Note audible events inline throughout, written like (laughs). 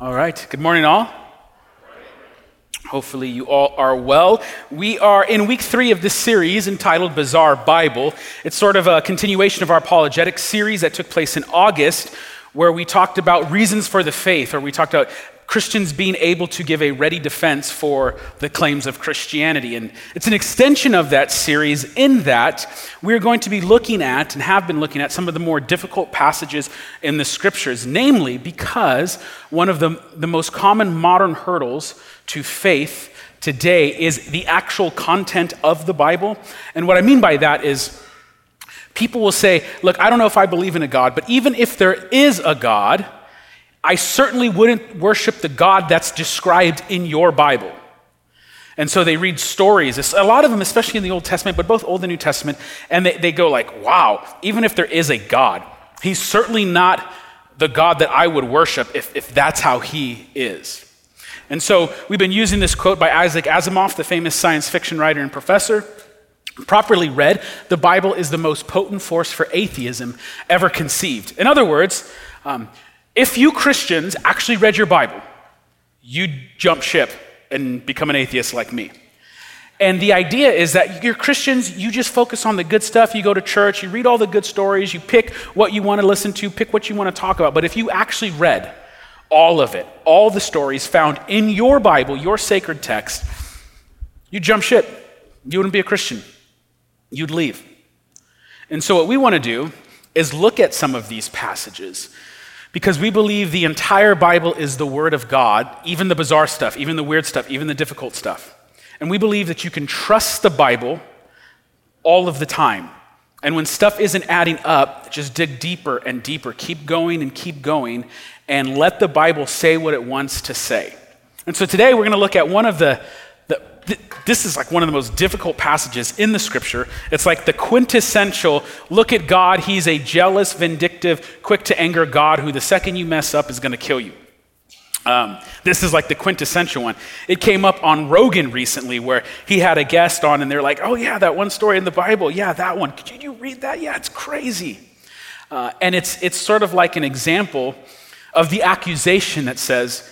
All right. Good morning, all. Hopefully, you all are well. We are in week three of this series entitled Bizarre Bible. It's sort of a continuation of our apologetic series that took place in August, where we talked about reasons for the faith, or we talked about Christians being able to give a ready defense for the claims of Christianity. And it's an extension of that series in that we're going to be looking at and have been looking at some of the more difficult passages in the scriptures, namely because one of the, the most common modern hurdles to faith today is the actual content of the Bible. And what I mean by that is, people will say, Look, I don't know if I believe in a God, but even if there is a God, I certainly wouldn't worship the God that's described in your Bible. And so they read stories, a lot of them, especially in the Old Testament, but both Old and New Testament, and they, they go like, wow, even if there is a God, he's certainly not the God that I would worship if, if that's how he is. And so we've been using this quote by Isaac Asimov, the famous science fiction writer and professor. Properly read, the Bible is the most potent force for atheism ever conceived. In other words, um, if you Christians actually read your Bible, you'd jump ship and become an atheist like me. And the idea is that you're Christians, you just focus on the good stuff. You go to church, you read all the good stories, you pick what you want to listen to, pick what you want to talk about. But if you actually read all of it, all the stories found in your Bible, your sacred text, you'd jump ship. You wouldn't be a Christian. You'd leave. And so, what we want to do is look at some of these passages because we believe the entire Bible is the Word of God, even the bizarre stuff, even the weird stuff, even the difficult stuff. And we believe that you can trust the Bible all of the time. And when stuff isn't adding up, just dig deeper and deeper. Keep going and keep going, and let the Bible say what it wants to say. And so today we're going to look at one of the this is like one of the most difficult passages in the scripture. It's like the quintessential look at God, he's a jealous, vindictive, quick to anger God who the second you mess up is going to kill you. Um, this is like the quintessential one. It came up on Rogan recently where he had a guest on and they're like, oh, yeah, that one story in the Bible. Yeah, that one. Could you read that? Yeah, it's crazy. Uh, and it's, it's sort of like an example of the accusation that says,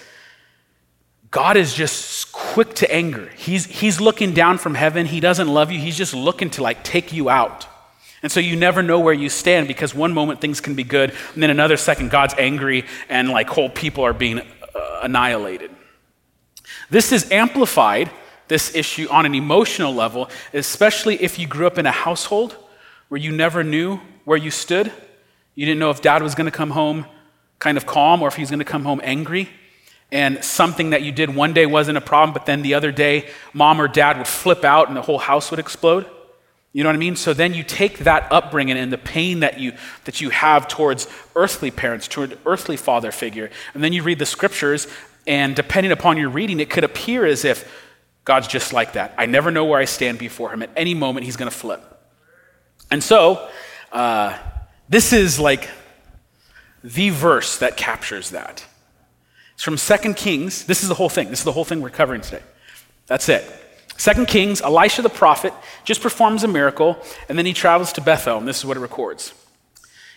God is just quick to anger. He's, he's looking down from heaven. He doesn't love you. He's just looking to like take you out. And so you never know where you stand because one moment things can be good, and then another second God's angry and like whole people are being uh, annihilated. This is amplified, this issue, on an emotional level, especially if you grew up in a household where you never knew where you stood. You didn't know if dad was going to come home kind of calm or if he's going to come home angry and something that you did one day wasn't a problem, but then the other day, mom or dad would flip out and the whole house would explode. You know what I mean? So then you take that upbringing and the pain that you, that you have towards earthly parents, toward earthly father figure, and then you read the scriptures, and depending upon your reading, it could appear as if God's just like that. I never know where I stand before Him. At any moment, He's going to flip. And so, uh, this is like the verse that captures that. It's from 2 Kings. This is the whole thing. This is the whole thing we're covering today. That's it. 2 Kings, Elisha the prophet just performs a miracle, and then he travels to Bethel, and this is what it records.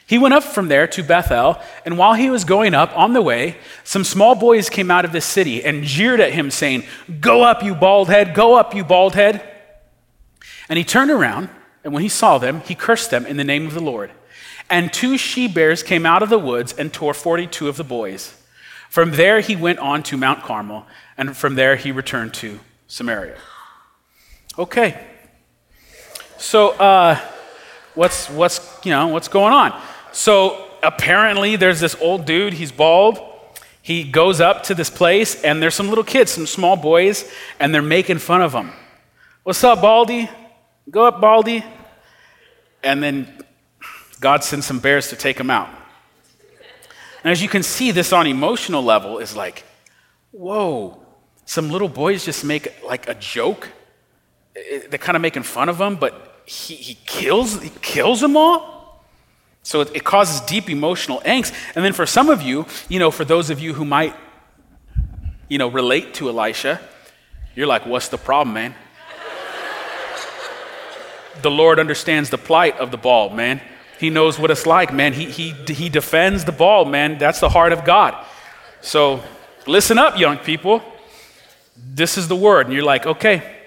He went up from there to Bethel, and while he was going up on the way, some small boys came out of the city and jeered at him, saying, Go up, you bald head, go up, you bald head. And he turned around, and when he saw them, he cursed them in the name of the Lord. And two she bears came out of the woods and tore 42 of the boys. From there, he went on to Mount Carmel, and from there, he returned to Samaria. Okay. So, uh, what's, what's, you know, what's going on? So, apparently, there's this old dude, he's bald. He goes up to this place, and there's some little kids, some small boys, and they're making fun of him. What's up, Baldy? Go up, Baldy. And then God sends some bears to take him out. And as you can see, this on emotional level is like, whoa, some little boys just make like a joke. They're kind of making fun of him, but he, he kills he kills them all. So it, it causes deep emotional angst. And then for some of you, you know, for those of you who might, you know, relate to Elisha, you're like, what's the problem, man? (laughs) the Lord understands the plight of the bald, man. He knows what it's like, man. He, he, he defends the ball, man. That's the heart of God. So Listen up, young people. This is the word. And you're like, okay,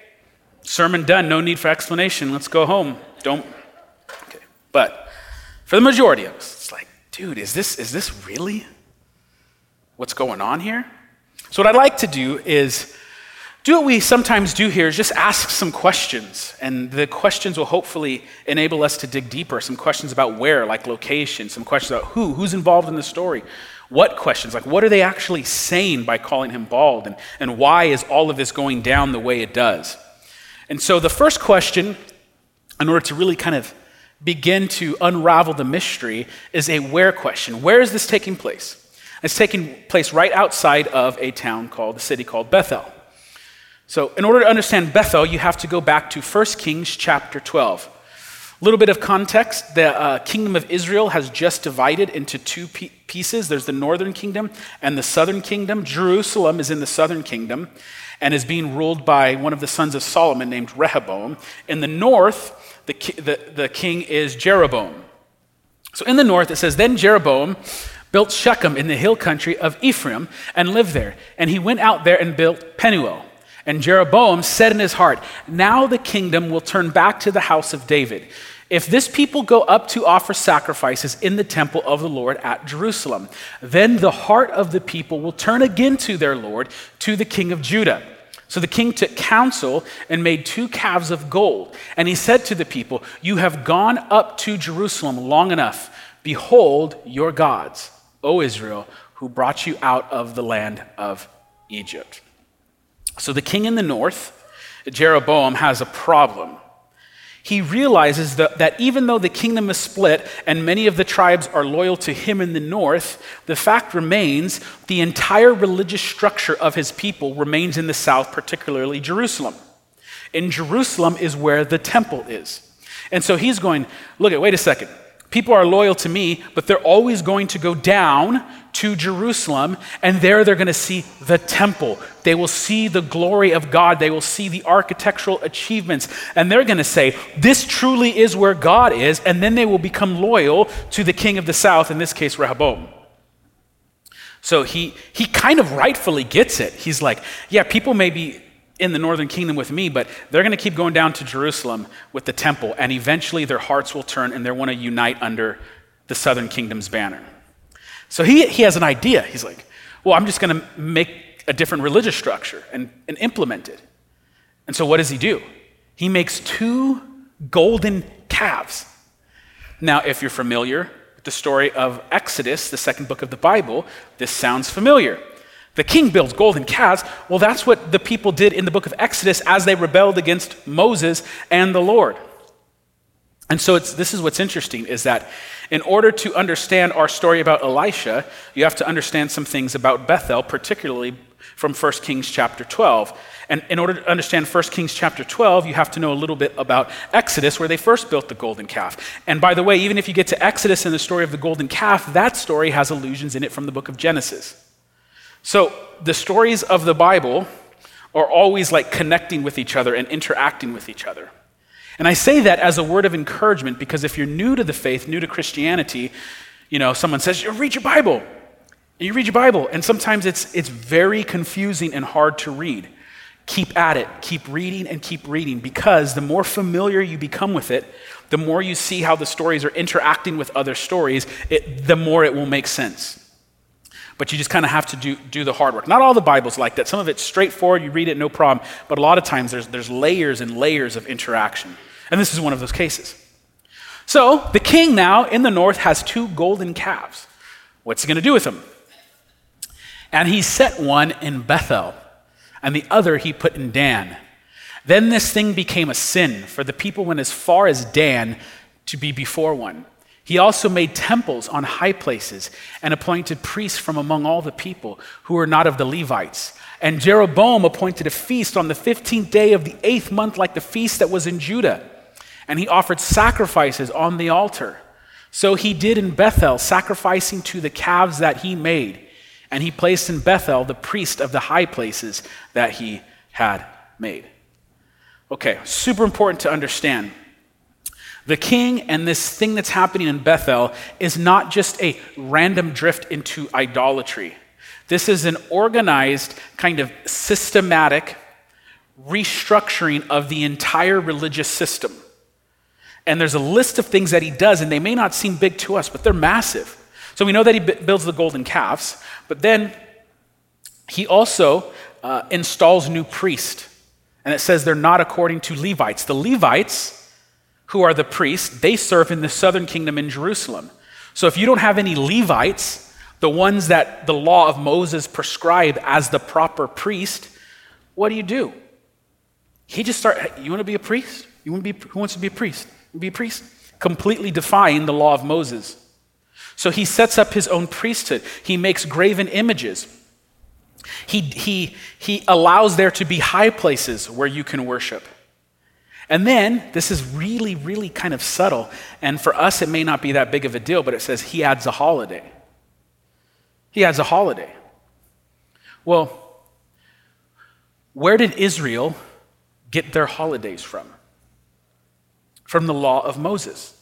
sermon done, no need for explanation. Let's go home. Don't. Okay. But for the majority of us, it's like, dude, is this, is this really what's going on here? So, what I'd like to do is do what we sometimes do here is just ask some questions. And the questions will hopefully enable us to dig deeper. Some questions about where, like location, some questions about who, who's involved in the story. What questions? Like, what are they actually saying by calling him bald? And, and why is all of this going down the way it does? And so, the first question, in order to really kind of begin to unravel the mystery, is a where question. Where is this taking place? It's taking place right outside of a town called, a city called Bethel. So, in order to understand Bethel, you have to go back to 1 Kings chapter 12. A little bit of context the uh, kingdom of Israel has just divided into two pieces there's the northern kingdom and the southern kingdom. Jerusalem is in the southern kingdom and is being ruled by one of the sons of Solomon named Rehoboam. In the north, the, the, the king is Jeroboam. So in the north, it says, Then Jeroboam built Shechem in the hill country of Ephraim and lived there. And he went out there and built Penuel. And Jeroboam said in his heart, Now the kingdom will turn back to the house of David. If this people go up to offer sacrifices in the temple of the Lord at Jerusalem, then the heart of the people will turn again to their Lord, to the king of Judah. So the king took counsel and made two calves of gold. And he said to the people, You have gone up to Jerusalem long enough. Behold your gods, O Israel, who brought you out of the land of Egypt. So the king in the north, Jeroboam, has a problem. He realizes that, that even though the kingdom is split and many of the tribes are loyal to him in the north, the fact remains the entire religious structure of his people remains in the south, particularly Jerusalem. In Jerusalem is where the temple is. And so he's going, look at, wait a second. People are loyal to me, but they're always going to go down to Jerusalem, and there they're going to see the temple. They will see the glory of God. They will see the architectural achievements, and they're going to say, This truly is where God is, and then they will become loyal to the king of the south, in this case, Rehoboam. So he, he kind of rightfully gets it. He's like, Yeah, people may be in the northern kingdom with me, but they're going to keep going down to Jerusalem with the temple, and eventually their hearts will turn and they want to unite under the southern kingdom's banner. So he, he has an idea. He's like, well, I'm just going to make a different religious structure and, and implement it. And so what does he do? He makes two golden calves. Now, if you're familiar with the story of Exodus, the second book of the Bible, this sounds familiar. The king builds golden calves. Well, that's what the people did in the book of Exodus as they rebelled against Moses and the Lord. And so this is what's interesting is that in order to understand our story about Elisha, you have to understand some things about Bethel, particularly from 1 Kings chapter 12. And in order to understand 1 Kings chapter 12, you have to know a little bit about Exodus, where they first built the golden calf. And by the way, even if you get to Exodus and the story of the golden calf, that story has allusions in it from the book of Genesis. So the stories of the Bible are always like connecting with each other and interacting with each other. And I say that as a word of encouragement because if you're new to the faith, new to Christianity, you know, someone says, you read your Bible. And you read your Bible, and sometimes it's, it's very confusing and hard to read. Keep at it. Keep reading and keep reading because the more familiar you become with it, the more you see how the stories are interacting with other stories, it, the more it will make sense. But you just kind of have to do, do the hard work. Not all the Bible's like that. Some of it's straightforward, you read it, no problem. But a lot of times there's, there's layers and layers of interaction. And this is one of those cases. So the king now in the north has two golden calves. What's he going to do with them? And he set one in Bethel, and the other he put in Dan. Then this thing became a sin, for the people went as far as Dan to be before one. He also made temples on high places and appointed priests from among all the people who were not of the Levites. And Jeroboam appointed a feast on the 15th day of the eighth month, like the feast that was in Judah. And he offered sacrifices on the altar. So he did in Bethel, sacrificing to the calves that he made. And he placed in Bethel the priest of the high places that he had made. Okay, super important to understand. The king and this thing that's happening in Bethel is not just a random drift into idolatry. This is an organized, kind of systematic restructuring of the entire religious system. And there's a list of things that he does, and they may not seem big to us, but they're massive. So we know that he builds the golden calves, but then he also uh, installs new priests. And it says they're not according to Levites. The Levites, who are the priests, they serve in the southern kingdom in Jerusalem. So if you don't have any Levites, the ones that the law of Moses prescribed as the proper priest, what do you do? He just start. You want to be a priest? You want to be? Who wants to be a priest? Be a priest. Completely defying the law of Moses. So he sets up his own priesthood. He makes graven images. He, he, he allows there to be high places where you can worship. And then, this is really, really kind of subtle. And for us, it may not be that big of a deal, but it says he adds a holiday. He adds a holiday. Well, where did Israel get their holidays from? From the law of Moses.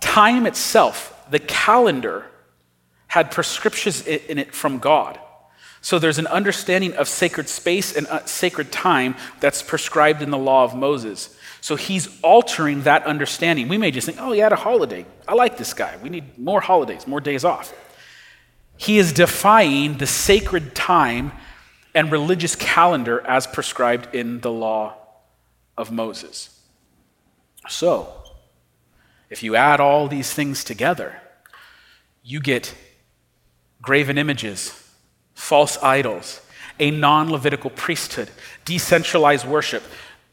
Time itself, the calendar, had prescriptions in it from God. So there's an understanding of sacred space and uh, sacred time that's prescribed in the law of Moses. So he's altering that understanding. We may just think, oh, he had a holiday. I like this guy. We need more holidays, more days off. He is defying the sacred time and religious calendar as prescribed in the law of Moses. So, if you add all these things together, you get graven images false idols, a non Levitical priesthood, decentralized worship.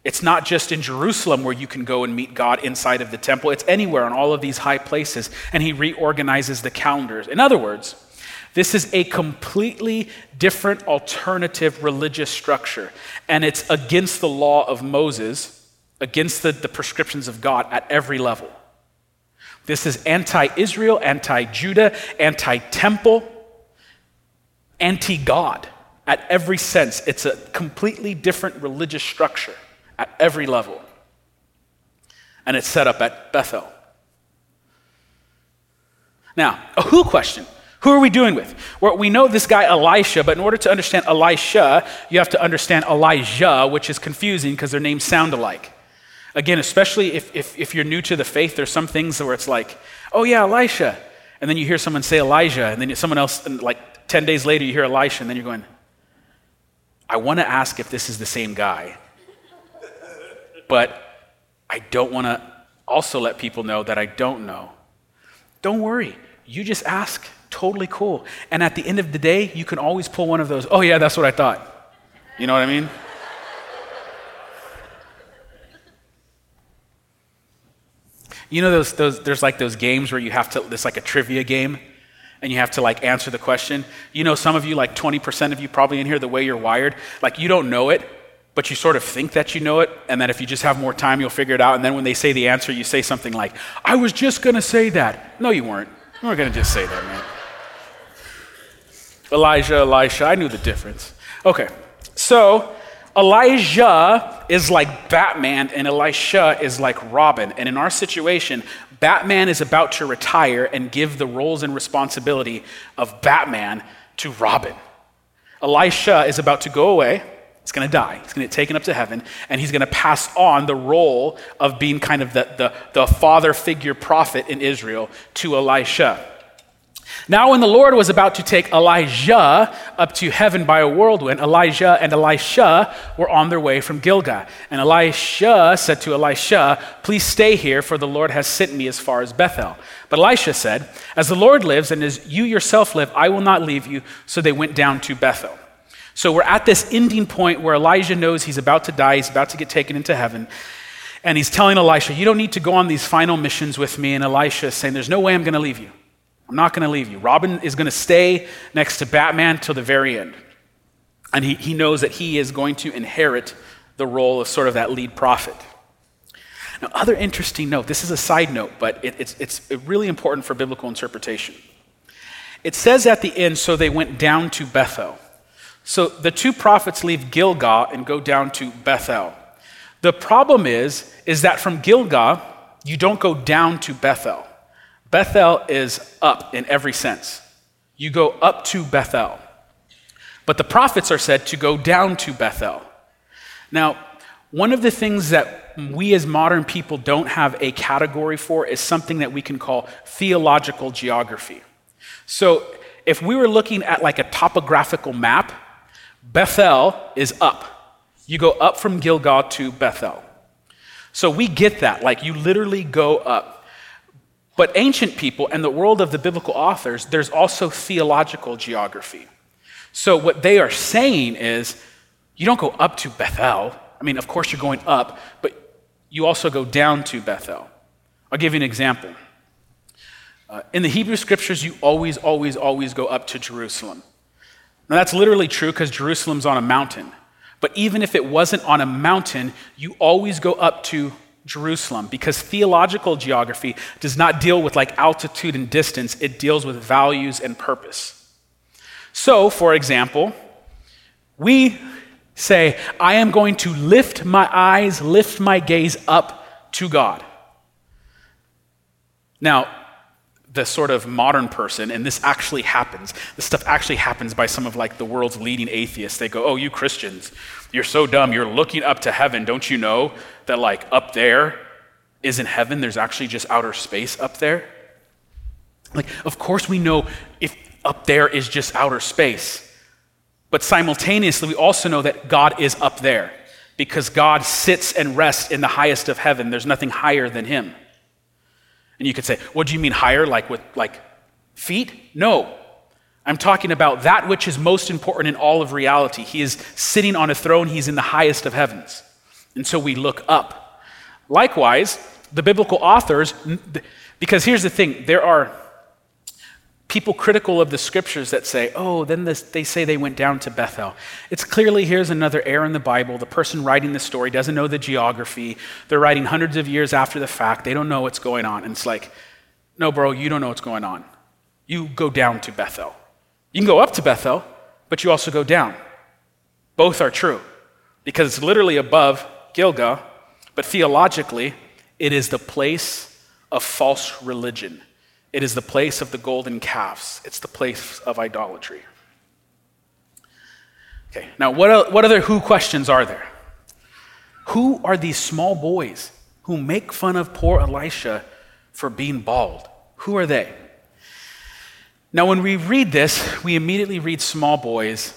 It's not just in Jerusalem where you can go and meet God inside of the temple, it's anywhere on all of these high places, and he reorganizes the calendars. In other words, this is a completely different alternative religious structure, and it's against the law of Moses, against the, the prescriptions of God at every level. This is anti Israel, anti Judah, anti temple anti God at every sense. It's a completely different religious structure at every level. And it's set up at Bethel. Now, a who question. Who are we doing with? Well, we know this guy Elisha, but in order to understand Elisha, you have to understand Elijah, which is confusing because their names sound alike. Again, especially if, if, if you're new to the faith, there's some things where it's like, oh yeah, Elisha. And then you hear someone say Elijah, and then someone else, and like 10 days later, you hear Elisha, and then you're going, I want to ask if this is the same guy, but I don't want to also let people know that I don't know. Don't worry. You just ask. Totally cool. And at the end of the day, you can always pull one of those, oh, yeah, that's what I thought. You know what I mean? You know those, those there's like those games where you have to, it's like a trivia game and you have to like answer the question. You know, some of you, like 20% of you probably in here, the way you're wired, like you don't know it, but you sort of think that you know it, and that if you just have more time, you'll figure it out. And then when they say the answer, you say something like, I was just gonna say that. No, you weren't. You weren't gonna just say that, man. Elijah, Elisha, I knew the difference. Okay, so Elijah is like Batman, and Elisha is like Robin. And in our situation, Batman is about to retire and give the roles and responsibility of Batman to Robin. Elisha is about to go away. He's going to die. He's going to get taken up to heaven, and he's going to pass on the role of being kind of the, the, the father figure prophet in Israel to Elisha. Now, when the Lord was about to take Elijah up to heaven by a whirlwind, Elijah and Elisha were on their way from Gilgal. And Elisha said to Elisha, Please stay here, for the Lord has sent me as far as Bethel. But Elisha said, As the Lord lives and as you yourself live, I will not leave you. So they went down to Bethel. So we're at this ending point where Elijah knows he's about to die, he's about to get taken into heaven. And he's telling Elisha, You don't need to go on these final missions with me. And Elisha is saying, There's no way I'm going to leave you. I'm not going to leave you. Robin is going to stay next to Batman till the very end. And he, he knows that he is going to inherit the role of sort of that lead prophet. Now, other interesting note this is a side note, but it, it's, it's really important for biblical interpretation. It says at the end, so they went down to Bethel. So the two prophets leave Gilgal and go down to Bethel. The problem is, is that from Gilgal, you don't go down to Bethel. Bethel is up in every sense. you go up to Bethel. But the prophets are said to go down to Bethel. Now, one of the things that we as modern people don't have a category for is something that we can call theological geography. So, if we were looking at like a topographical map, Bethel is up. You go up from Gilgal to Bethel. So we get that, like you literally go up. But ancient people and the world of the biblical authors, there's also theological geography. So what they are saying is you don't go up to Bethel. I mean, of course you're going up, but you also go down to Bethel. I'll give you an example. Uh, in the Hebrew scriptures, you always, always, always go up to Jerusalem. Now, that's literally true because Jerusalem's on a mountain. But even if it wasn't on a mountain, you always go up to Jerusalem because theological geography does not deal with like altitude and distance, it deals with values and purpose. So, for example, we say, I am going to lift my eyes, lift my gaze up to God. Now, the sort of modern person, and this actually happens. This stuff actually happens by some of like the world's leading atheists. They go, "Oh, you Christians, you're so dumb. You're looking up to heaven. Don't you know that like up there isn't heaven? There's actually just outer space up there." Like, of course we know if up there is just outer space. But simultaneously, we also know that God is up there because God sits and rests in the highest of heaven. There's nothing higher than him. And you could say, what do you mean higher? Like with like feet? No. I'm talking about that which is most important in all of reality. He is sitting on a throne, he's in the highest of heavens. And so we look up. Likewise, the biblical authors, because here's the thing there are people critical of the scriptures that say, oh, then this, they say they went down to Bethel. It's clearly here's another error in the Bible. The person writing the story doesn't know the geography. They're writing hundreds of years after the fact. They don't know what's going on. And it's like, no, bro, you don't know what's going on. You go down to Bethel. You can go up to Bethel, but you also go down. Both are true because it's literally above Gilgal, but theologically, it is the place of false religion. It is the place of the golden calves, it's the place of idolatry. Okay, now what, what other who questions are there? Who are these small boys who make fun of poor Elisha for being bald? Who are they? Now, when we read this, we immediately read small boys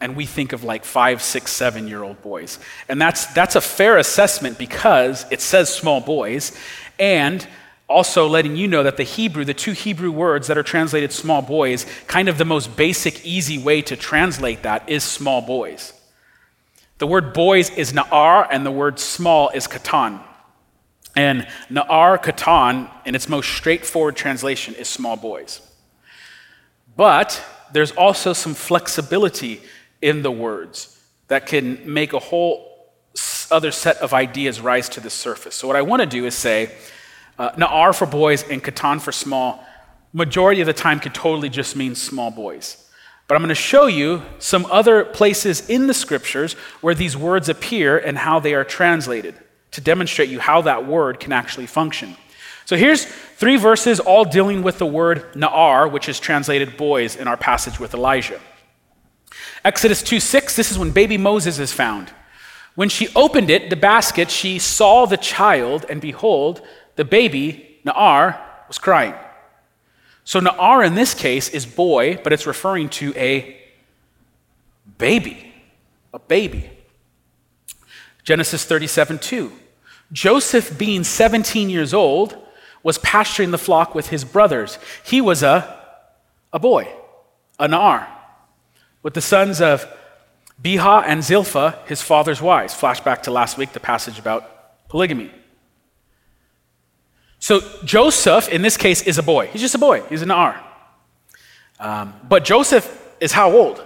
and we think of like five, six, seven year old boys. And that's, that's a fair assessment because it says small boys. And also letting you know that the Hebrew, the two Hebrew words that are translated small boys, kind of the most basic, easy way to translate that is small boys. The word boys is na'ar, and the word small is katan. And na'ar, katan, in its most straightforward translation, is small boys. But there's also some flexibility in the words that can make a whole other set of ideas rise to the surface. So, what I want to do is say, uh, Na'ar for boys and Katan for small, majority of the time could totally just mean small boys. But I'm going to show you some other places in the scriptures where these words appear and how they are translated to demonstrate you how that word can actually function. So here's three verses all dealing with the word Na'ar, which is translated boys in our passage with Elijah. Exodus 2 6, this is when baby Moses is found. When she opened it, the basket, she saw the child, and behold, the baby, Na'ar, was crying. So Na'ar in this case is boy, but it's referring to a baby. A baby. Genesis 37 2. Joseph, being 17 years old, was pasturing the flock with his brothers. He was a, a boy, a Na'ar, with the sons of Bilhah and Zilpah, his father's wives. Flashback to last week, the passage about polygamy. So Joseph, in this case, is a boy. He's just a boy, he's a Na'ar. Um, but Joseph is how old?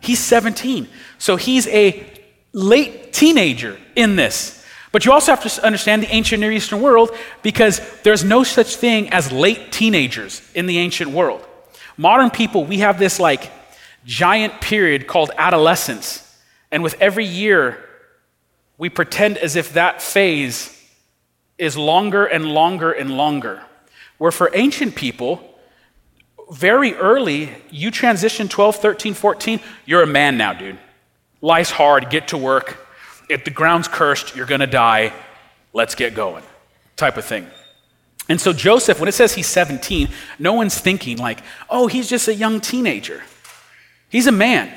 He's 17. So he's a late teenager in this. But you also have to understand the ancient Near Eastern world because there's no such thing as late teenagers in the ancient world. Modern people, we have this like giant period called adolescence. And with every year, we pretend as if that phase is longer and longer and longer. Where for ancient people, very early, you transition 12, 13, 14, you're a man now, dude. Life's hard, get to work. If the ground's cursed, you're going to die. Let's get going, type of thing. And so Joseph, when it says he's 17, no one's thinking like, oh, he's just a young teenager. He's a man.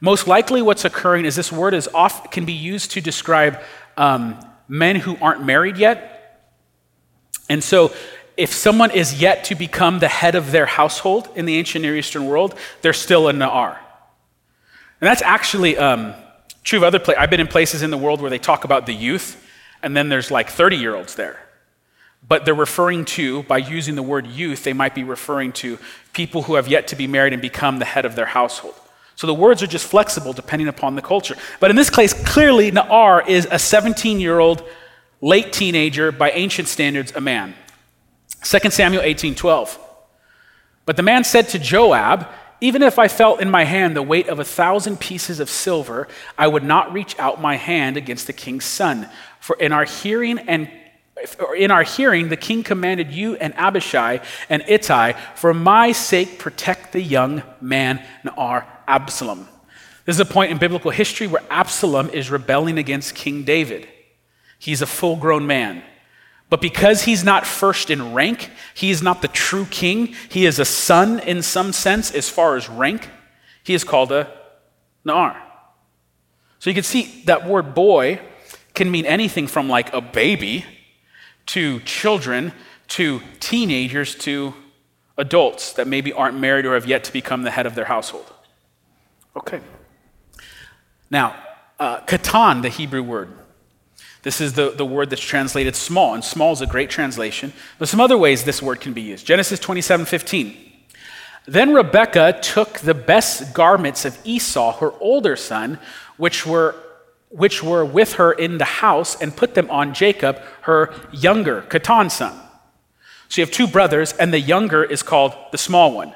Most likely, what's occurring is this word is off, can be used to describe um, men who aren't married yet. And so, if someone is yet to become the head of their household in the ancient Near Eastern world, they're still a Na'ar. And that's actually um, true of other places. I've been in places in the world where they talk about the youth, and then there's like 30 year olds there. But they're referring to, by using the word youth, they might be referring to people who have yet to be married and become the head of their household. So the words are just flexible depending upon the culture. But in this case, clearly, Na'ar is a 17 year old, late teenager, by ancient standards, a man. 2 Samuel 18 12. But the man said to Joab, Even if I felt in my hand the weight of a thousand pieces of silver, I would not reach out my hand against the king's son. For in our hearing and in our hearing, the king commanded you and Abishai and Ittai, for my sake, protect the young man Na'ar Absalom. This is a point in biblical history where Absalom is rebelling against King David. He's a full grown man. But because he's not first in rank, he is not the true king. He is a son in some sense as far as rank. He is called a Na'ar. So you can see that word boy can mean anything from like a baby to children to teenagers to adults that maybe aren't married or have yet to become the head of their household. Okay. Now, uh, katan, the Hebrew word. This is the, the word that's translated small, and small is a great translation. But some other ways this word can be used. Genesis 27 15. Then Rebekah took the best garments of Esau, her older son, which were, which were with her in the house, and put them on Jacob, her younger, Katan son. So you have two brothers, and the younger is called the small one.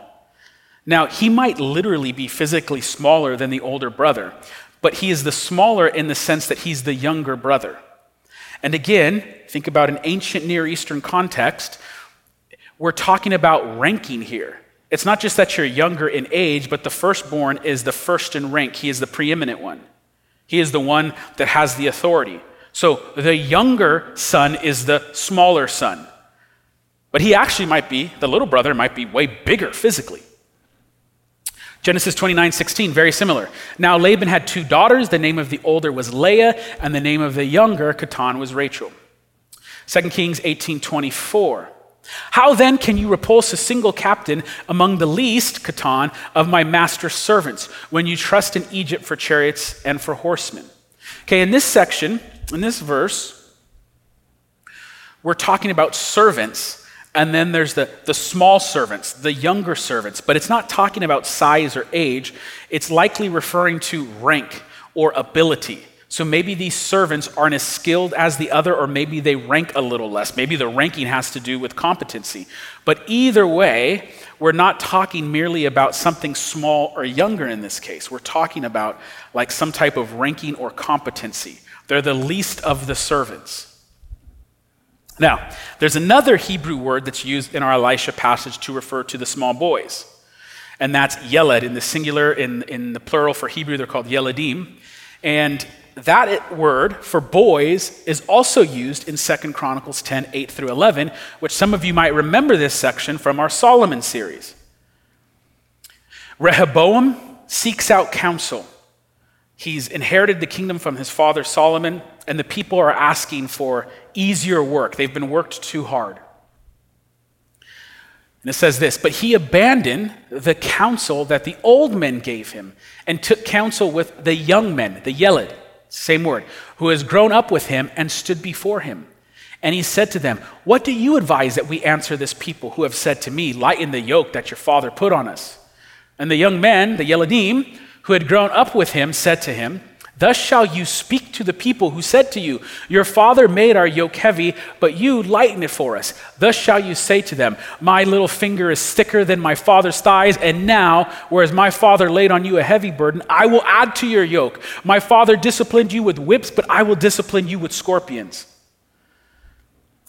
Now, he might literally be physically smaller than the older brother, but he is the smaller in the sense that he's the younger brother. And again, think about an ancient Near Eastern context. We're talking about ranking here. It's not just that you're younger in age, but the firstborn is the first in rank. He is the preeminent one. He is the one that has the authority. So the younger son is the smaller son. But he actually might be, the little brother might be way bigger physically. Genesis 29, 16, very similar. Now Laban had two daughters. The name of the older was Leah, and the name of the younger, Katan, was Rachel. 2 Kings 18, 24. How then can you repulse a single captain among the least, Katan, of my master's servants, when you trust in Egypt for chariots and for horsemen? Okay, in this section, in this verse, we're talking about servants and then there's the, the small servants, the younger servants. But it's not talking about size or age, it's likely referring to rank or ability. So maybe these servants aren't as skilled as the other, or maybe they rank a little less. Maybe the ranking has to do with competency. But either way, we're not talking merely about something small or younger in this case. We're talking about like some type of ranking or competency. They're the least of the servants. Now, there's another Hebrew word that's used in our Elisha passage to refer to the small boys, and that's yeled in the singular. In, in the plural for Hebrew, they're called yeledim. And that word for boys is also used in 2 Chronicles 10 8 through 11, which some of you might remember this section from our Solomon series. Rehoboam seeks out counsel. He's inherited the kingdom from his father Solomon, and the people are asking for easier work. They've been worked too hard. And it says this But he abandoned the counsel that the old men gave him and took counsel with the young men, the Yelid, same word, who has grown up with him and stood before him. And he said to them, What do you advise that we answer this people who have said to me, Lighten the yoke that your father put on us? And the young men, the Yeledim, who had grown up with him, said to him, Thus shall you speak to the people who said to you, Your father made our yoke heavy, but you lighten it for us. Thus shall you say to them, My little finger is thicker than my father's thighs, and now, whereas my father laid on you a heavy burden, I will add to your yoke. My father disciplined you with whips, but I will discipline you with scorpions.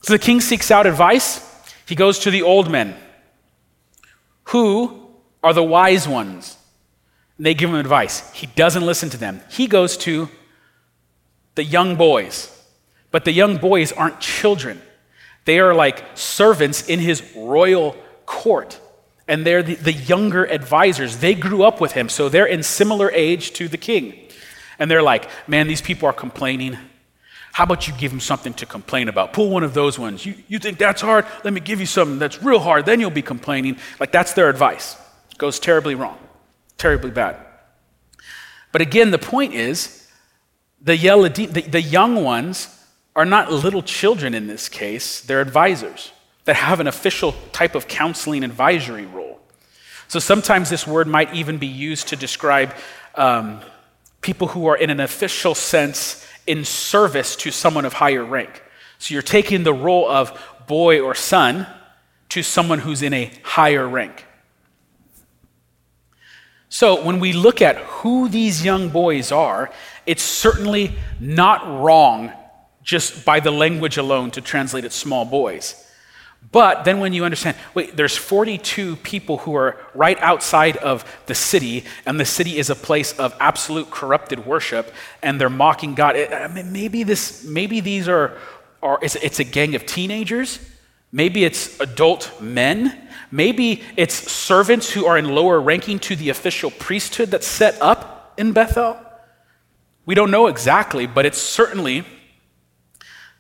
So the king seeks out advice. He goes to the old men Who are the wise ones? They give him advice. He doesn't listen to them. He goes to the young boys. But the young boys aren't children, they are like servants in his royal court. And they're the, the younger advisors. They grew up with him, so they're in similar age to the king. And they're like, man, these people are complaining. How about you give them something to complain about? Pull one of those ones. You, you think that's hard? Let me give you something that's real hard. Then you'll be complaining. Like, that's their advice. It goes terribly wrong, terribly bad. But again, the point is the, the, the young ones are not little children in this case, they're advisors that have an official type of counseling advisory role. So sometimes this word might even be used to describe um, people who are in an official sense in service to someone of higher rank. So you're taking the role of boy or son to someone who's in a higher rank. So when we look at who these young boys are, it's certainly not wrong just by the language alone to translate it small boys. But then when you understand, wait, there's 42 people who are right outside of the city, and the city is a place of absolute corrupted worship, and they're mocking God. I mean, maybe this, maybe these are, are it's, it's a gang of teenagers. Maybe it's adult men. Maybe it's servants who are in lower ranking to the official priesthood that's set up in Bethel. We don't know exactly, but it's certainly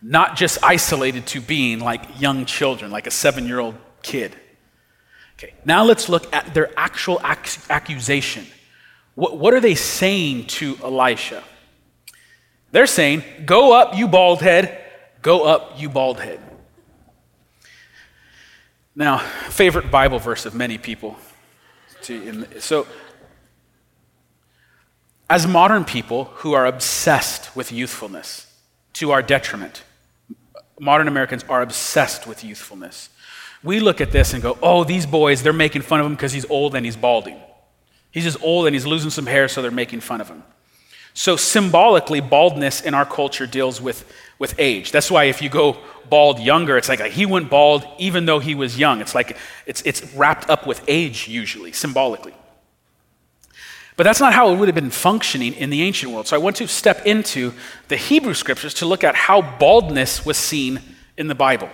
not just isolated to being like young children, like a seven year old kid. Okay, now let's look at their actual ac- accusation. What, what are they saying to Elisha? They're saying, Go up, you bald head, go up, you bald head. Now, favorite Bible verse of many people. So, as modern people who are obsessed with youthfulness to our detriment, modern Americans are obsessed with youthfulness. We look at this and go, oh, these boys, they're making fun of him because he's old and he's balding. He's just old and he's losing some hair, so they're making fun of him. So, symbolically, baldness in our culture deals with, with age. That's why if you go bald younger, it's like he went bald even though he was young. It's like it's, it's wrapped up with age, usually, symbolically. But that's not how it would have been functioning in the ancient world. So I want to step into the Hebrew scriptures to look at how baldness was seen in the Bible.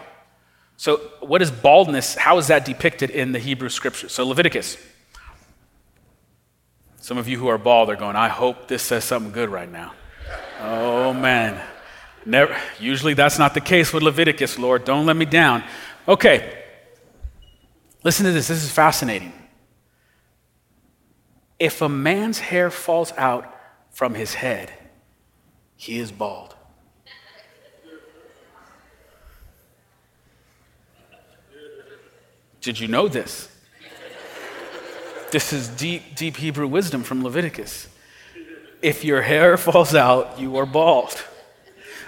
So, what is baldness? How is that depicted in the Hebrew scriptures? So, Leviticus. Some of you who are bald are going, I hope this says something good right now. Oh, man. Never, usually that's not the case with Leviticus, Lord. Don't let me down. Okay. Listen to this. This is fascinating. If a man's hair falls out from his head, he is bald. Did you know this? This is deep, deep Hebrew wisdom from Leviticus. If your hair (laughs) falls out, you are bald.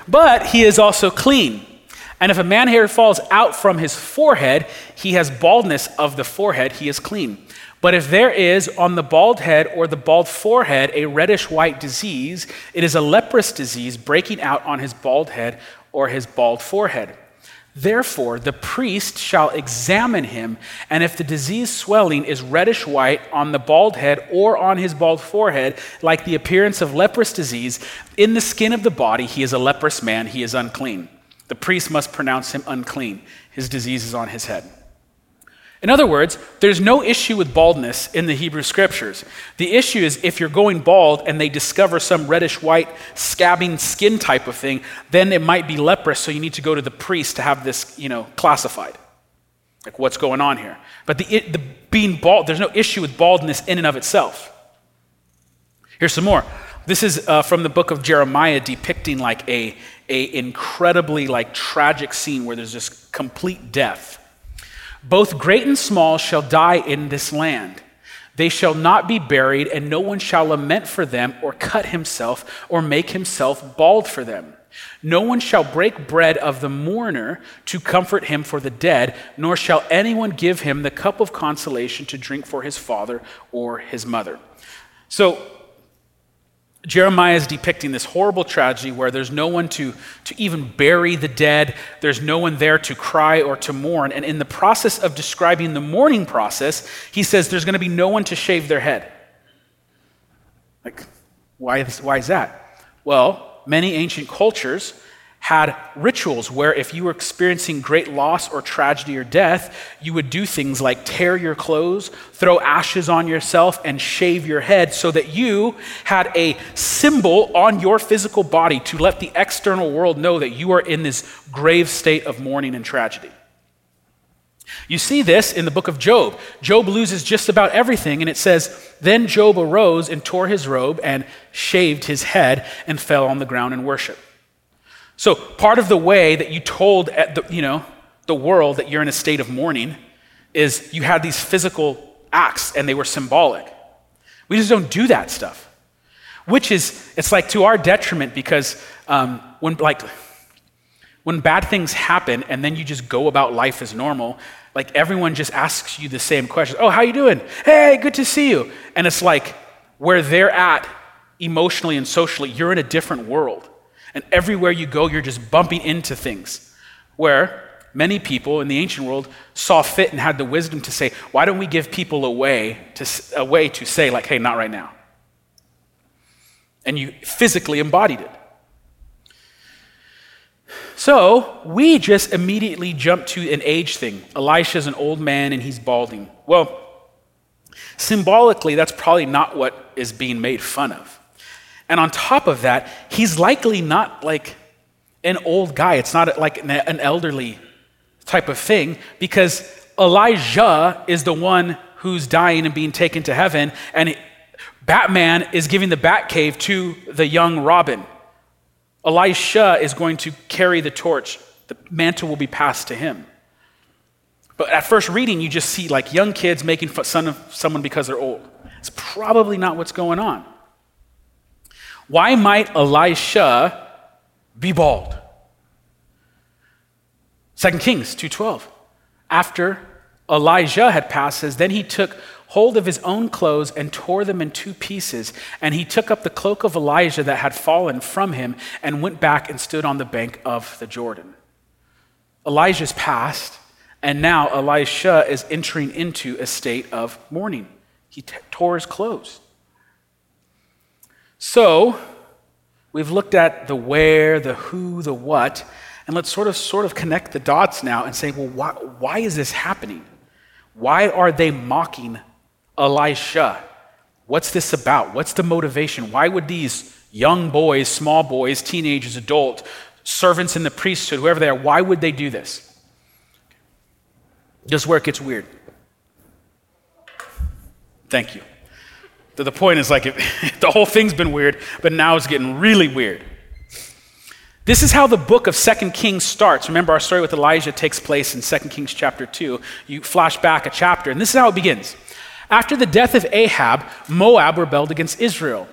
But he is also clean. And if a man hair falls out from his forehead, he has baldness of the forehead, he is clean. But if there is on the bald head or the bald forehead a reddish white disease, it is a leprous disease breaking out on his bald head or his bald forehead. Therefore, the priest shall examine him, and if the disease swelling is reddish white on the bald head or on his bald forehead, like the appearance of leprous disease, in the skin of the body, he is a leprous man, he is unclean. The priest must pronounce him unclean. His disease is on his head. In other words, there's no issue with baldness in the Hebrew scriptures. The issue is if you're going bald and they discover some reddish white scabbing skin type of thing, then it might be leprous, so you need to go to the priest to have this, you know, classified. Like what's going on here. But the, the being bald, there's no issue with baldness in and of itself. Here's some more. This is uh, from the book of Jeremiah depicting like a, a incredibly like tragic scene where there's just complete death. Both great and small shall die in this land. They shall not be buried, and no one shall lament for them, or cut himself, or make himself bald for them. No one shall break bread of the mourner to comfort him for the dead, nor shall anyone give him the cup of consolation to drink for his father or his mother. So, Jeremiah is depicting this horrible tragedy where there's no one to, to even bury the dead, there's no one there to cry or to mourn. And in the process of describing the mourning process, he says there's going to be no one to shave their head. Like, why is, why is that? Well, many ancient cultures had rituals where if you were experiencing great loss or tragedy or death, you would do things like tear your clothes, throw ashes on yourself, and shave your head so that you had a symbol on your physical body to let the external world know that you are in this grave state of mourning and tragedy. You see this in the book of Job. Job loses just about everything, and it says, Then Job arose and tore his robe and shaved his head and fell on the ground in worship. So part of the way that you told the, you know, the world that you're in a state of mourning is you had these physical acts and they were symbolic. We just don't do that stuff. Which is, it's like to our detriment because um, when like when bad things happen and then you just go about life as normal, like everyone just asks you the same question. Oh, how you doing? Hey, good to see you. And it's like where they're at emotionally and socially, you're in a different world. And everywhere you go, you're just bumping into things. Where many people in the ancient world saw fit and had the wisdom to say, why don't we give people a way to, a way to say, like, hey, not right now? And you physically embodied it. So we just immediately jump to an age thing. Elisha's an old man and he's balding. Well, symbolically, that's probably not what is being made fun of. And on top of that, he's likely not like an old guy. It's not like an elderly type of thing because Elijah is the one who's dying and being taken to heaven, and Batman is giving the Batcave to the young Robin. Elisha is going to carry the torch. The mantle will be passed to him. But at first reading, you just see like young kids making fun of someone because they're old. It's probably not what's going on. Why might Elisha be bald? 2 Kings 2:12. After Elijah had passed, says, Then he took hold of his own clothes and tore them in two pieces. And he took up the cloak of Elijah that had fallen from him and went back and stood on the bank of the Jordan. Elijah's passed, and now Elisha is entering into a state of mourning. He t- tore his clothes. So, we've looked at the where, the who, the what, and let's sort of sort of connect the dots now and say, well, why, why is this happening? Why are they mocking Elisha? What's this about? What's the motivation? Why would these young boys, small boys, teenagers, adult, servants in the priesthood, whoever they are, why would they do this? This is where it gets weird. Thank you. The point is like (laughs) the whole thing's been weird, but now it's getting really weird. This is how the book of Second Kings starts. Remember, our story with Elijah takes place in Second Kings chapter 2. You flash back a chapter, and this is how it begins. After the death of Ahab, Moab rebelled against Israel.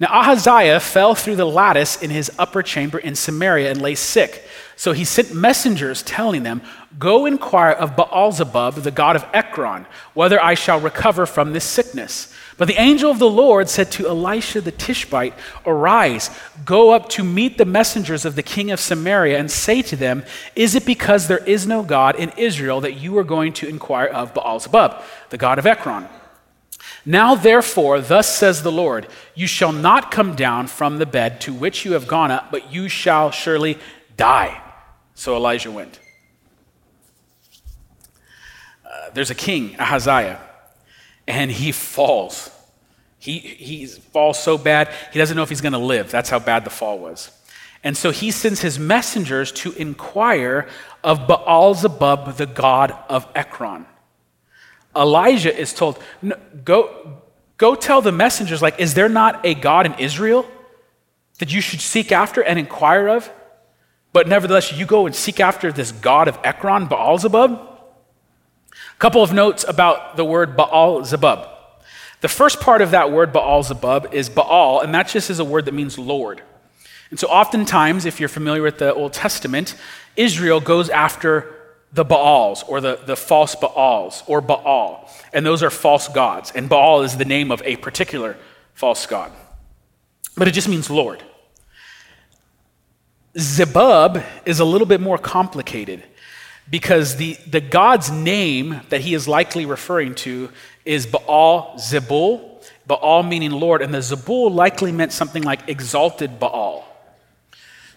Now, Ahaziah fell through the lattice in his upper chamber in Samaria and lay sick. So he sent messengers telling them, Go inquire of Baalzebub, the god of Ekron, whether I shall recover from this sickness. But the angel of the Lord said to Elisha the Tishbite, Arise, go up to meet the messengers of the king of Samaria, and say to them, Is it because there is no God in Israel that you are going to inquire of Baalzebub, the god of Ekron? Now, therefore, thus says the Lord, You shall not come down from the bed to which you have gone up, but you shall surely die. So Elijah went. Uh, there's a king, Ahaziah and he falls. He, he falls so bad, he doesn't know if he's going to live. That's how bad the fall was. And so he sends his messengers to inquire of Baal Zebub, the god of Ekron. Elijah is told, go, go tell the messengers, like, is there not a God in Israel that you should seek after and inquire of? But nevertheless, you go and seek after this God of Ekron, Baal Zebub? Couple of notes about the word Baal Zebub. The first part of that word Baal Zebub is Baal, and that just is a word that means Lord. And so, oftentimes, if you're familiar with the Old Testament, Israel goes after the Baals or the, the false Baals or Baal, and those are false gods. And Baal is the name of a particular false god. but it just means Lord. Zebub is a little bit more complicated because the, the God's name that he is likely referring to is Baal Zebul, Baal meaning Lord, and the Zebul likely meant something like exalted Baal.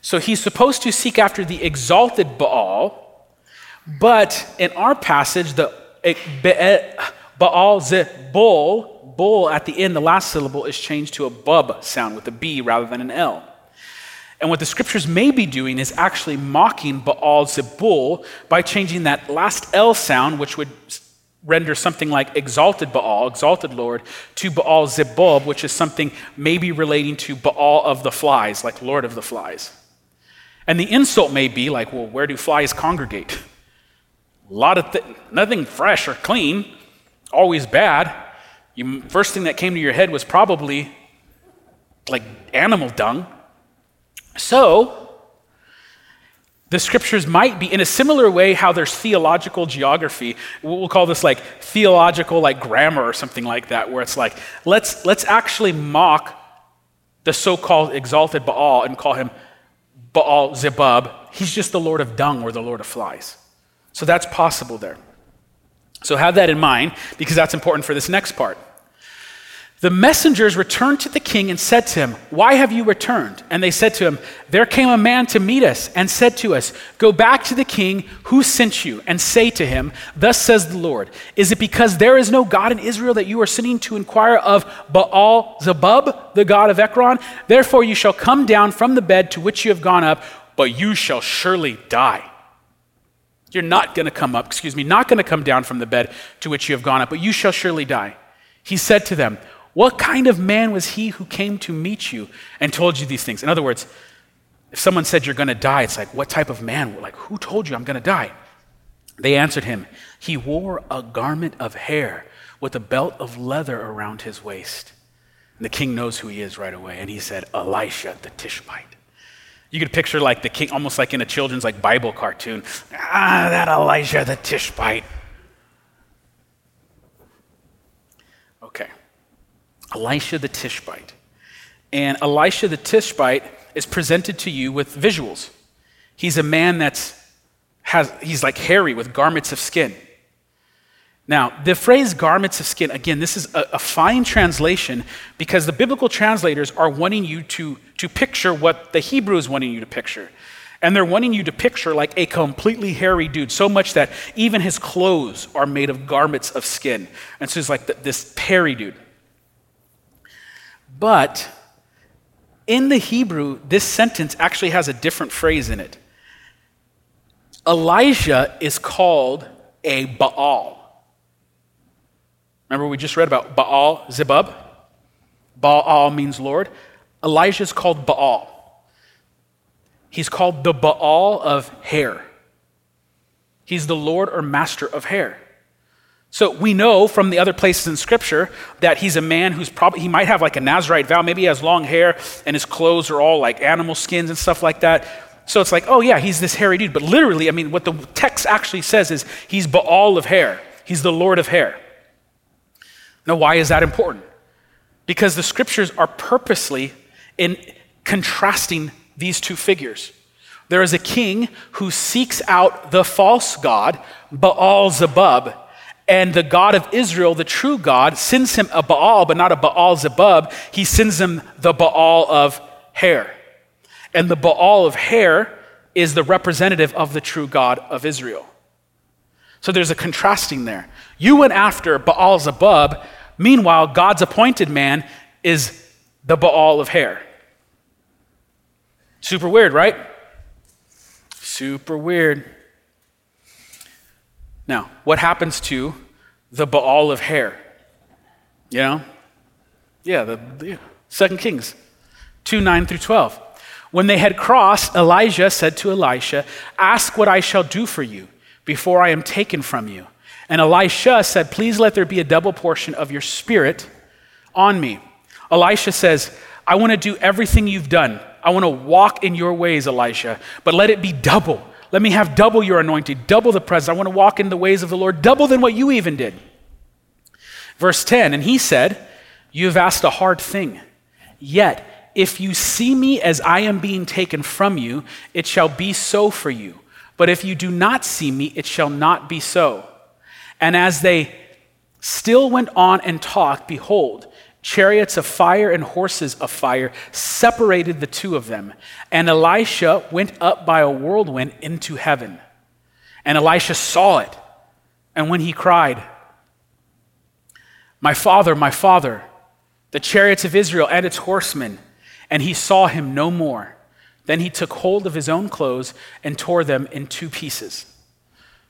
So he's supposed to seek after the exalted Baal, but in our passage, the Baal Zebul, bull at the end, the last syllable is changed to a bub sound with a B rather than an L. And what the scriptures may be doing is actually mocking Baal Zebul by changing that last L sound, which would render something like exalted Baal, exalted Lord, to Baal Zebub, which is something maybe relating to Baal of the flies, like Lord of the flies. And the insult may be like, well, where do flies congregate? A (laughs) lot of th- nothing fresh or clean, always bad. You, first thing that came to your head was probably like animal dung. So, the scriptures might be in a similar way how there's theological geography. We'll call this like theological like grammar or something like that where it's like let's let's actually mock the so-called exalted baal and call him baal zebub. He's just the lord of dung or the lord of flies. So that's possible there. So have that in mind because that's important for this next part the messengers returned to the king and said to him, Why have you returned? And they said to him, There came a man to meet us and said to us, Go back to the king who sent you and say to him, Thus says the Lord, Is it because there is no God in Israel that you are sitting to inquire of Baal Zebub, the God of Ekron? Therefore you shall come down from the bed to which you have gone up, but you shall surely die. You're not going to come up, excuse me, not going to come down from the bed to which you have gone up, but you shall surely die. He said to them, what kind of man was he who came to meet you and told you these things? In other words, if someone said you're going to die, it's like, what type of man? Like, who told you I'm going to die? They answered him, He wore a garment of hair with a belt of leather around his waist. And the king knows who he is right away. And he said, Elisha the Tishbite. You could picture like the king, almost like in a children's like Bible cartoon. Ah, that Elisha the Tishbite. Okay. Elisha the Tishbite. And Elisha the Tishbite is presented to you with visuals. He's a man that's has he's like hairy with garments of skin. Now, the phrase garments of skin, again, this is a, a, fine translation because the biblical translators are wanting you to, to picture what the Hebrew is wanting you to picture. And they're wanting you to picture like a completely hairy dude, so much that even his clothes are made of garments of skin. And so he's like this hairy dude. But in the Hebrew, this sentence actually has a different phrase in it. Elijah is called a Baal. Remember, we just read about Baal Zebub? Baal means Lord. Elijah is called Baal. He's called the Baal of hair. He's the Lord or master of hair. So we know from the other places in Scripture that he's a man who's probably, he might have like a Nazarite vow. Maybe he has long hair and his clothes are all like animal skins and stuff like that. So it's like, oh yeah, he's this hairy dude. But literally, I mean, what the text actually says is he's Baal of hair, he's the Lord of hair. Now, why is that important? Because the Scriptures are purposely in contrasting these two figures. There is a king who seeks out the false god, Baal Zebub and the God of Israel, the true God, sends him a Baal, but not a Baal Zebub. He sends him the Baal of hair. And the Baal of hair is the representative of the true God of Israel. So there's a contrasting there. You went after Baal Zebub. Meanwhile, God's appointed man is the Baal of hair. Super weird, right? Super weird. Now, what happens to the Baal of hair? You know? Yeah, the, the Second Kings 2 9 through 12. When they had crossed, Elijah said to Elisha, Ask what I shall do for you before I am taken from you. And Elisha said, Please let there be a double portion of your spirit on me. Elisha says, I want to do everything you've done. I want to walk in your ways, Elisha, but let it be double let me have double your anointing, double the presence. I want to walk in the ways of the Lord, double than what you even did. Verse 10 And he said, You have asked a hard thing, yet If you see me as I am being taken from you, it shall be so for you. But if you do not see me, it shall not be so. And as they still went on and talked, behold, chariots of fire and horses of fire separated the two of them. And Elisha went up by a whirlwind into heaven. And Elisha saw it. And when he cried, My father, my father, the chariots of Israel and its horsemen, and he saw him no more. Then he took hold of his own clothes and tore them in two pieces.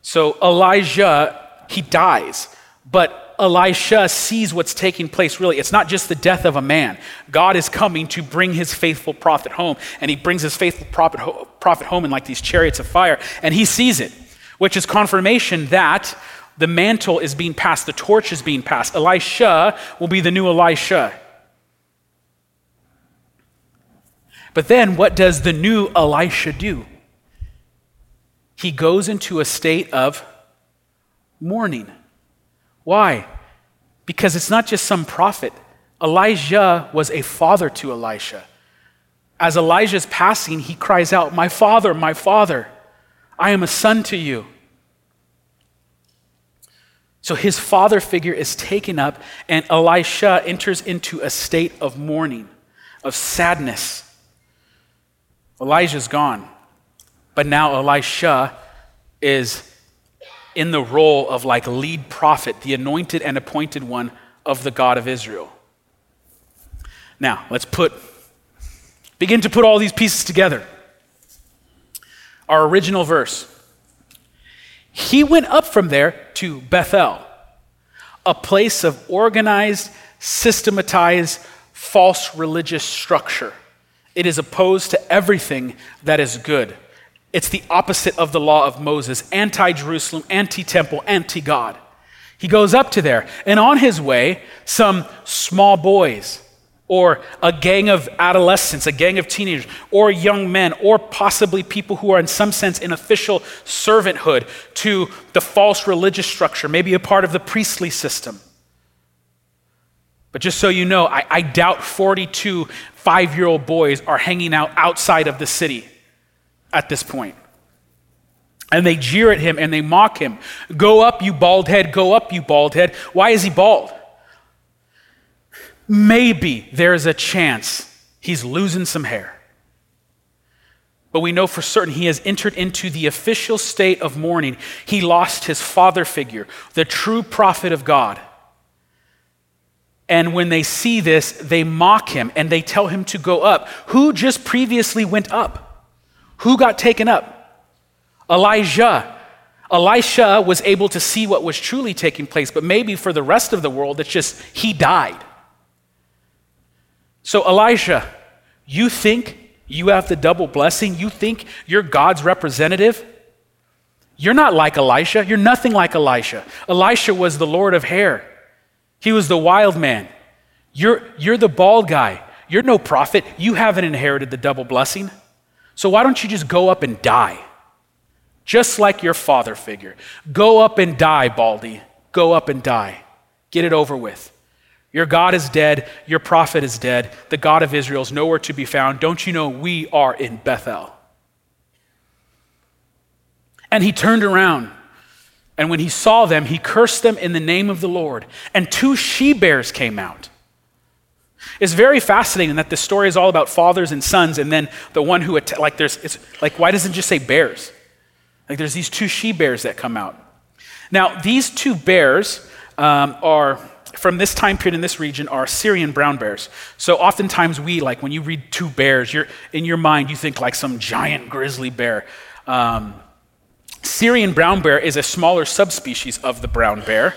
So Elijah, he dies, but Elisha sees what's taking place really. It's not just the death of a man. God is coming to bring his faithful prophet home, and he brings his faithful prophet, prophet home in like these chariots of fire, and he sees it, which is confirmation that the mantle is being passed, the torch is being passed. Elisha will be the new Elisha. But then what does the new Elisha do? He goes into a state of mourning. Why? Because it's not just some prophet. Elijah was a father to Elisha. As Elijah's passing, he cries out, My father, my father, I am a son to you. So his father figure is taken up, and Elisha enters into a state of mourning, of sadness. Elijah's gone, but now Elisha is in the role of like lead prophet, the anointed and appointed one of the God of Israel. Now, let's put begin to put all these pieces together. Our original verse. He went up from there to Bethel, a place of organized, systematized, false religious structure. It is opposed to everything that is good. It's the opposite of the law of Moses anti Jerusalem, anti temple, anti God. He goes up to there, and on his way, some small boys, or a gang of adolescents, a gang of teenagers, or young men, or possibly people who are, in some sense, in official servanthood to the false religious structure, maybe a part of the priestly system. But just so you know, I, I doubt 42 five year old boys are hanging out outside of the city at this point. And they jeer at him and they mock him. Go up, you bald head, go up, you bald head. Why is he bald? Maybe there's a chance he's losing some hair. But we know for certain he has entered into the official state of mourning. He lost his father figure, the true prophet of God. And when they see this, they mock him and they tell him to go up. Who just previously went up? Who got taken up? Elijah. Elisha was able to see what was truly taking place, but maybe for the rest of the world, it's just he died. So, Elijah, you think you have the double blessing? You think you're God's representative? You're not like Elisha. You're nothing like Elisha. Elisha was the Lord of hair. He was the wild man. You're, you're the bald guy. You're no prophet. You haven't inherited the double blessing. So why don't you just go up and die? Just like your father figure. Go up and die, Baldy. Go up and die. Get it over with. Your God is dead. Your prophet is dead. The God of Israel is nowhere to be found. Don't you know we are in Bethel? And he turned around and when he saw them, he cursed them in the name of the Lord. And two she bears came out. It's very fascinating that the story is all about fathers and sons, and then the one who, like, there's, it's like, why doesn't it just say bears? Like, there's these two she bears that come out. Now, these two bears um, are, from this time period in this region, are Syrian brown bears. So oftentimes we, like, when you read two bears, you're, in your mind, you think like some giant grizzly bear. Um, Syrian brown bear is a smaller subspecies of the brown bear,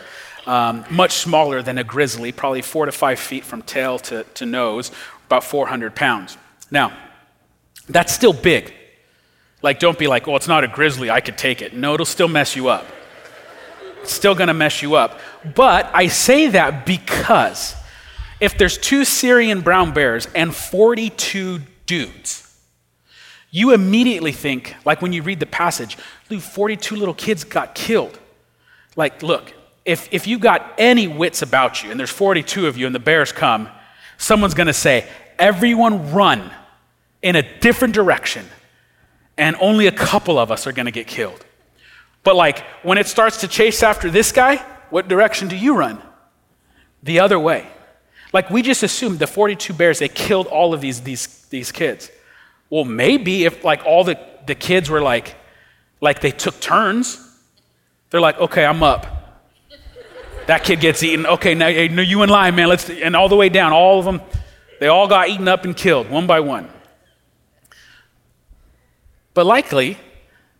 um, much smaller than a grizzly, probably four to five feet from tail to, to nose, about 400 pounds. Now, that's still big. Like, don't be like, oh, it's not a grizzly, I could take it. No, it'll still mess you up. It's still gonna mess you up. But I say that because if there's two Syrian brown bears and 42 dudes, you immediately think, like when you read the passage, 42 little kids got killed. Like, look, if, if you got any wits about you, and there's 42 of you, and the bears come, someone's gonna say, everyone run in a different direction, and only a couple of us are going to get killed. But like when it starts to chase after this guy, what direction do you run? The other way. Like we just assumed the 42 bears, they killed all of these, these, these kids. Well, maybe if like all the, the kids were like, like they took turns, they're like, okay, I'm up. That kid gets eaten. Okay, now hey, you in line, man. Let's and all the way down, all of them, they all got eaten up and killed one by one. But likely,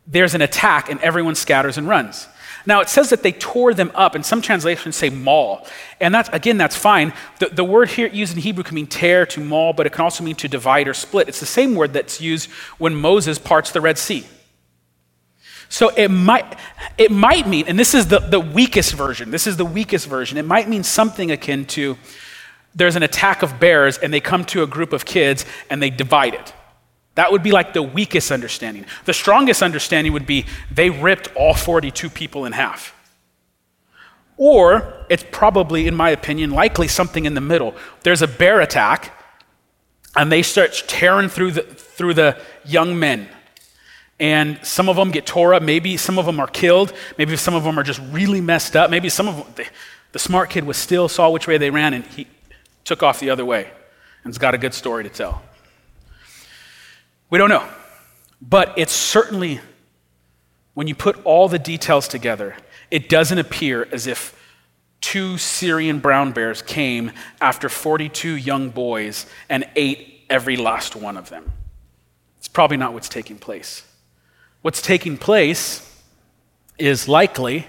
there's an attack and everyone scatters and runs. Now, it says that they tore them up, and some translations say maul. And that's, again, that's fine. The, the word here used in Hebrew can mean tear, to maul, but it can also mean to divide or split. It's the same word that's used when Moses parts the Red Sea. So it might, it might mean, and this is the, the weakest version, this is the weakest version, it might mean something akin to there's an attack of bears and they come to a group of kids and they divide it. That would be like the weakest understanding. The strongest understanding would be they ripped all 42 people in half. Or it's probably, in my opinion, likely something in the middle. There's a bear attack, and they start tearing through the, through the young men. And some of them get tore up. Maybe some of them are killed. Maybe some of them are just really messed up. Maybe some of them, the, the smart kid was still, saw which way they ran, and he took off the other way and has got a good story to tell. We don't know. But it's certainly, when you put all the details together, it doesn't appear as if two Syrian brown bears came after 42 young boys and ate every last one of them. It's probably not what's taking place. What's taking place is likely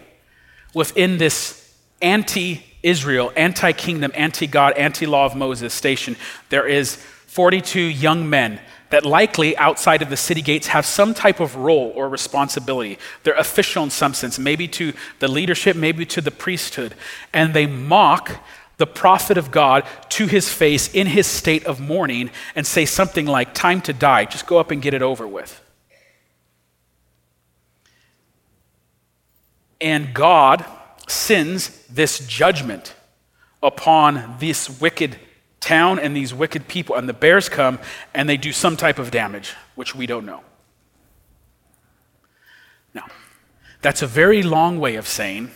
within this anti Israel, anti kingdom, anti God, anti law of Moses station, there is 42 young men that likely outside of the city gates have some type of role or responsibility. They're official in some sense, maybe to the leadership, maybe to the priesthood. And they mock the prophet of God to his face in his state of mourning and say something like, Time to die, just go up and get it over with. And God sends this judgment upon this wicked town and these wicked people. And the bears come and they do some type of damage, which we don't know. Now, that's a very long way of saying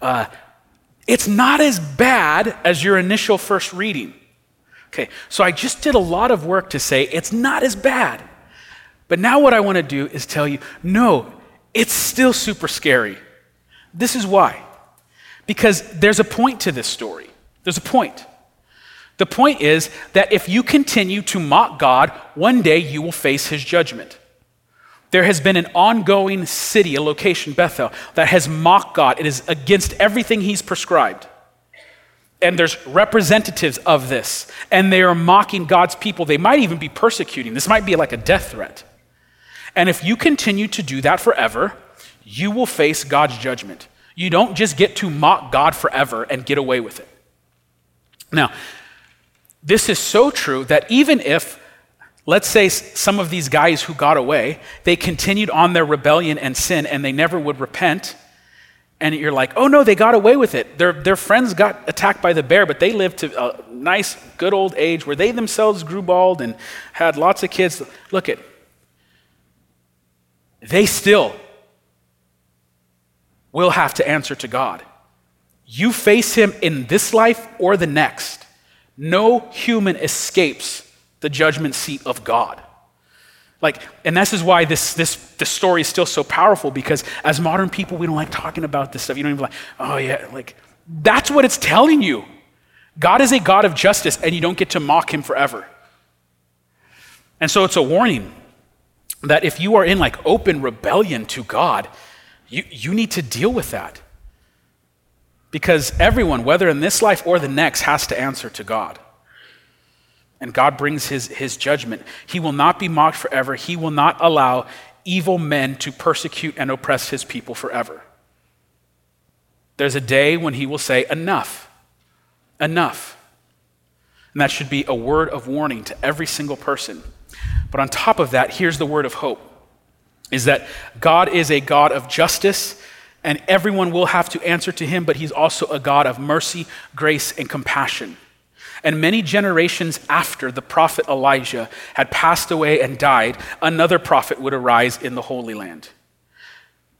uh, it's not as bad as your initial first reading. Okay, so I just did a lot of work to say it's not as bad. But now what I want to do is tell you no, it's still super scary. This is why. Because there's a point to this story. There's a point. The point is that if you continue to mock God, one day you will face his judgment. There has been an ongoing city, a location, Bethel, that has mocked God. It is against everything he's prescribed. And there's representatives of this, and they are mocking God's people. They might even be persecuting. This might be like a death threat. And if you continue to do that forever, you will face God's judgment. You don't just get to mock God forever and get away with it. Now, this is so true that even if, let's say, some of these guys who got away, they continued on their rebellion and sin and they never would repent, and you're like, oh no, they got away with it. Their, their friends got attacked by the bear, but they lived to a nice, good old age where they themselves grew bald and had lots of kids. Look at, they still will have to answer to God. You face him in this life or the next. No human escapes the judgment seat of God. Like, and this is why this, this, this story is still so powerful because as modern people, we don't like talking about this stuff. You don't even like, oh yeah, like, that's what it's telling you. God is a God of justice and you don't get to mock him forever. And so it's a warning that if you are in like open rebellion to God, you, you need to deal with that. Because everyone, whether in this life or the next, has to answer to God. And God brings his, his judgment. He will not be mocked forever. He will not allow evil men to persecute and oppress his people forever. There's a day when he will say, Enough, enough. And that should be a word of warning to every single person. But on top of that, here's the word of hope is that God is a God of justice and everyone will have to answer to him, but he's also a God of mercy, grace, and compassion. And many generations after the prophet Elijah had passed away and died, another prophet would arise in the Holy Land.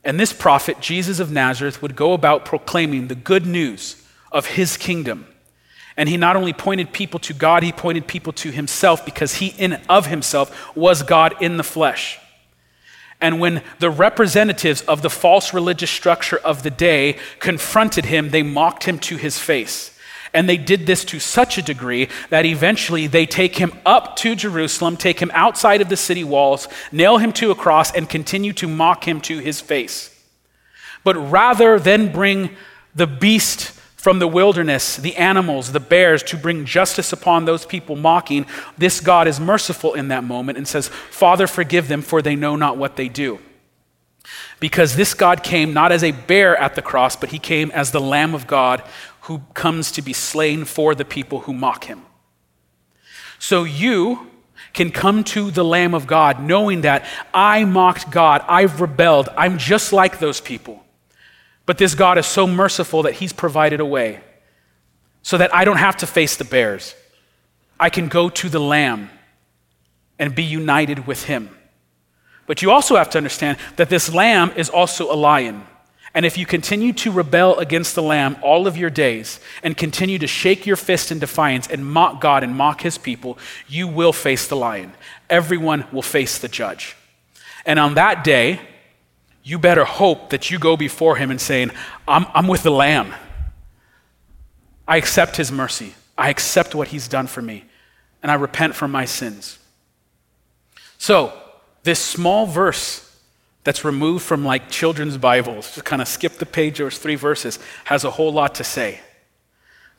And this prophet, Jesus of Nazareth, would go about proclaiming the good news of his kingdom. And he not only pointed people to God, he pointed people to himself because he in of himself was God in the flesh. And when the representatives of the false religious structure of the day confronted him, they mocked him to his face. And they did this to such a degree that eventually they take him up to Jerusalem, take him outside of the city walls, nail him to a cross, and continue to mock him to his face. But rather than bring the beast from the wilderness, the animals, the bears, to bring justice upon those people mocking, this God is merciful in that moment and says, Father, forgive them, for they know not what they do. Because this God came not as a bear at the cross, but he came as the Lamb of God who comes to be slain for the people who mock him. So you can come to the Lamb of God knowing that I mocked God, I've rebelled, I'm just like those people. But this God is so merciful that he's provided a way so that I don't have to face the bears. I can go to the Lamb and be united with him. But you also have to understand that this lamb is also a lion. And if you continue to rebel against the Lamb all of your days and continue to shake your fist in defiance and mock God and mock his people, you will face the lion. Everyone will face the judge. And on that day, you better hope that you go before him and saying, I'm, I'm with the Lamb. I accept his mercy. I accept what he's done for me. And I repent from my sins. So, this small verse that's removed from like children's Bibles, just kind of skip the page, those three verses, has a whole lot to say.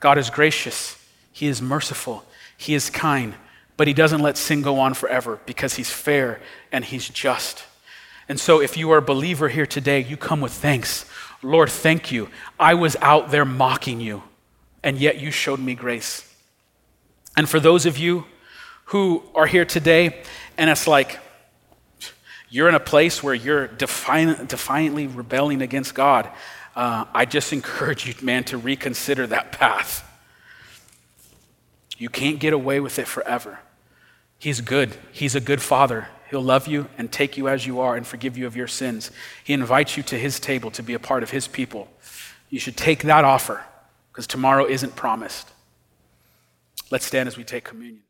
God is gracious, He is merciful, He is kind, but He doesn't let sin go on forever because He's fair and He's just. And so, if you are a believer here today, you come with thanks. Lord, thank you. I was out there mocking you, and yet you showed me grace. And for those of you who are here today, and it's like, you're in a place where you're defiant, defiantly rebelling against God, uh, I just (laughs) encourage you, man, to reconsider that path. You can't get away with it forever. He's good. He's a good father. He'll love you and take you as you are and forgive you of your sins. He invites you to his table to be a part of his people. You should take that offer because tomorrow isn't promised. Let's stand as we take communion.